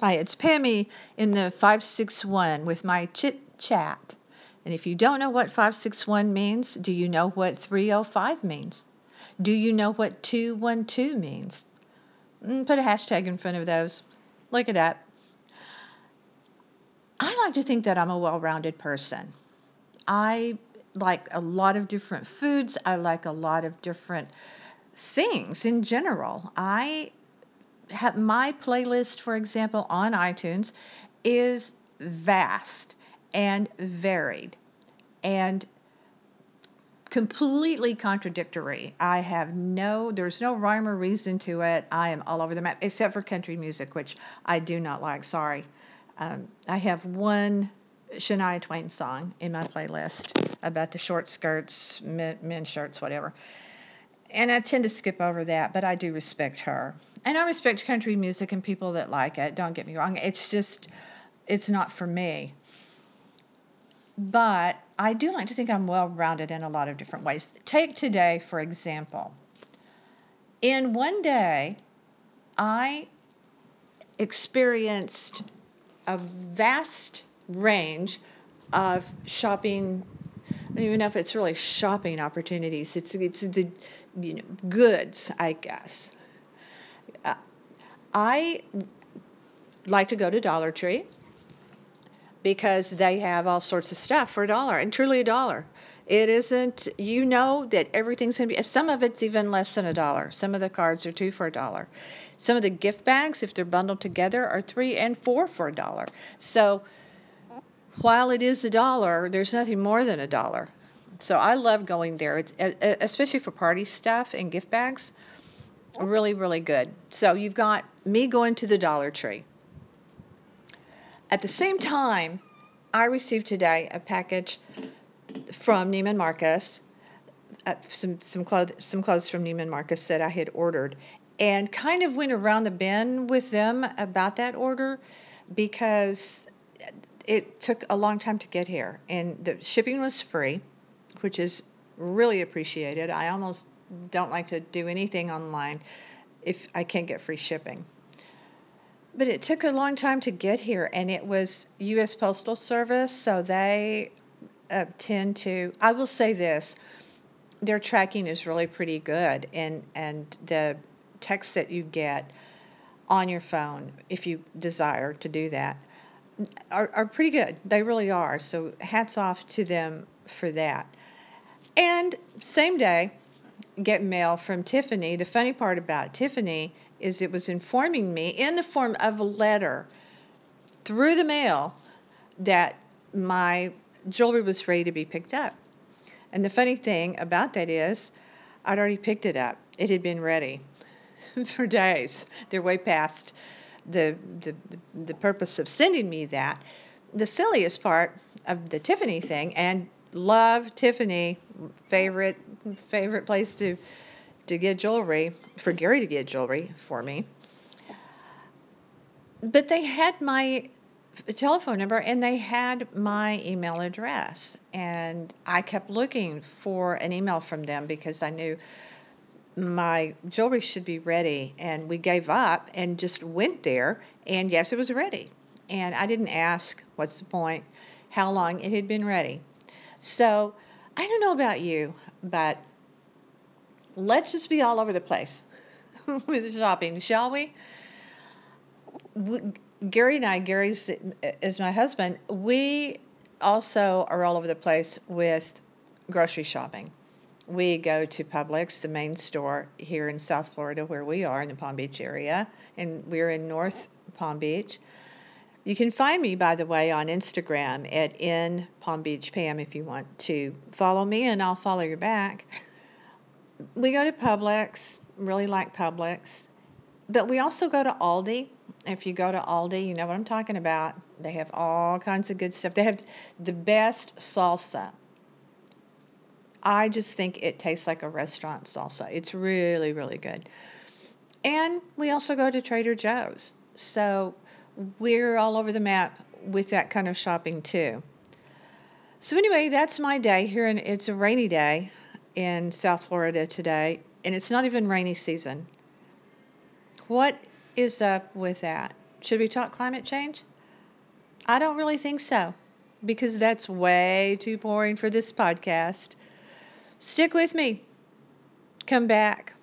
Hi, it's Pammy in the 561 with my chit chat. And if you don't know what 561 means, do you know what 305 means? Do you know what 212 means? Mm, put a hashtag in front of those. Look it up. I like to think that I'm a well rounded person. I like a lot of different foods, I like a lot of different things in general. I have my playlist, for example, on iTunes is vast and varied and completely contradictory. I have no, there's no rhyme or reason to it. I am all over the map, except for country music, which I do not like. Sorry. Um, I have one Shania Twain song in my playlist about the short skirts, men, men shirts, whatever and I tend to skip over that, but I do respect her. And I respect country music and people that like it. Don't get me wrong. It's just, it's not for me. But I do like to think I'm well rounded in a lot of different ways. Take today, for example. In one day, I experienced a vast range of shopping even if it's really shopping opportunities. It's it's the you know goods, I guess. Uh, I like to go to Dollar Tree because they have all sorts of stuff for a dollar and truly a dollar. It isn't, you know, that everything's going to be, some of it's even less than a dollar. Some of the cards are two for a dollar. Some of the gift bags, if they're bundled together, are three and four for a dollar. So while it is a dollar, there's nothing more than a dollar. So I love going there. It's especially for party stuff and gift bags. Really, really good. So you've got me going to the Dollar Tree. At the same time, I received today a package from Neiman Marcus, uh, some some clothes some clothes from Neiman Marcus that I had ordered, and kind of went around the bend with them about that order because it took a long time to get here, and the shipping was free, which is really appreciated. I almost don't like to do anything online if I can't get free shipping. But it took a long time to get here, and it was U.S. Postal Service, so they uh, tend to. I will say this: their tracking is really pretty good, and and the text that you get on your phone, if you desire to do that, are, are pretty good. They really are. So hats off to them for that. And same day, get mail from Tiffany. The funny part about Tiffany is it was informing me in the form of a letter through the mail that my jewelry was ready to be picked up. And the funny thing about that is, I'd already picked it up. It had been ready for days. They're way past the, the, the purpose of sending me that. The silliest part of the Tiffany thing, and love Tiffany, favorite favorite place to to get jewelry for Gary to get jewelry for me. But they had my telephone number and they had my email address and I kept looking for an email from them because I knew my jewelry should be ready. And we gave up and just went there. And yes, it was ready. And I didn't ask, what's the point, how long it had been ready. So I don't know about you, but let's just be all over the place with shopping, shall we? we Gary and I, Gary uh, is my husband, we also are all over the place with grocery shopping we go to Publix, the main store here in South Florida, where we are in the Palm Beach area, and we're in North Palm Beach. You can find me, by the way, on Instagram at in Palm Beach Pam if you want to follow me, and I'll follow you back. We go to Publix, really like Publix, but we also go to Aldi. If you go to Aldi, you know what I'm talking about. They have all kinds of good stuff. They have the best salsa I just think it tastes like a restaurant salsa. It's really, really good. And we also go to Trader Joe's. So we're all over the map with that kind of shopping too. So anyway, that's my day here and it's a rainy day in South Florida today and it's not even rainy season. What is up with that? Should we talk climate change? I don't really think so because that's way too boring for this podcast. Stick with me. Come back.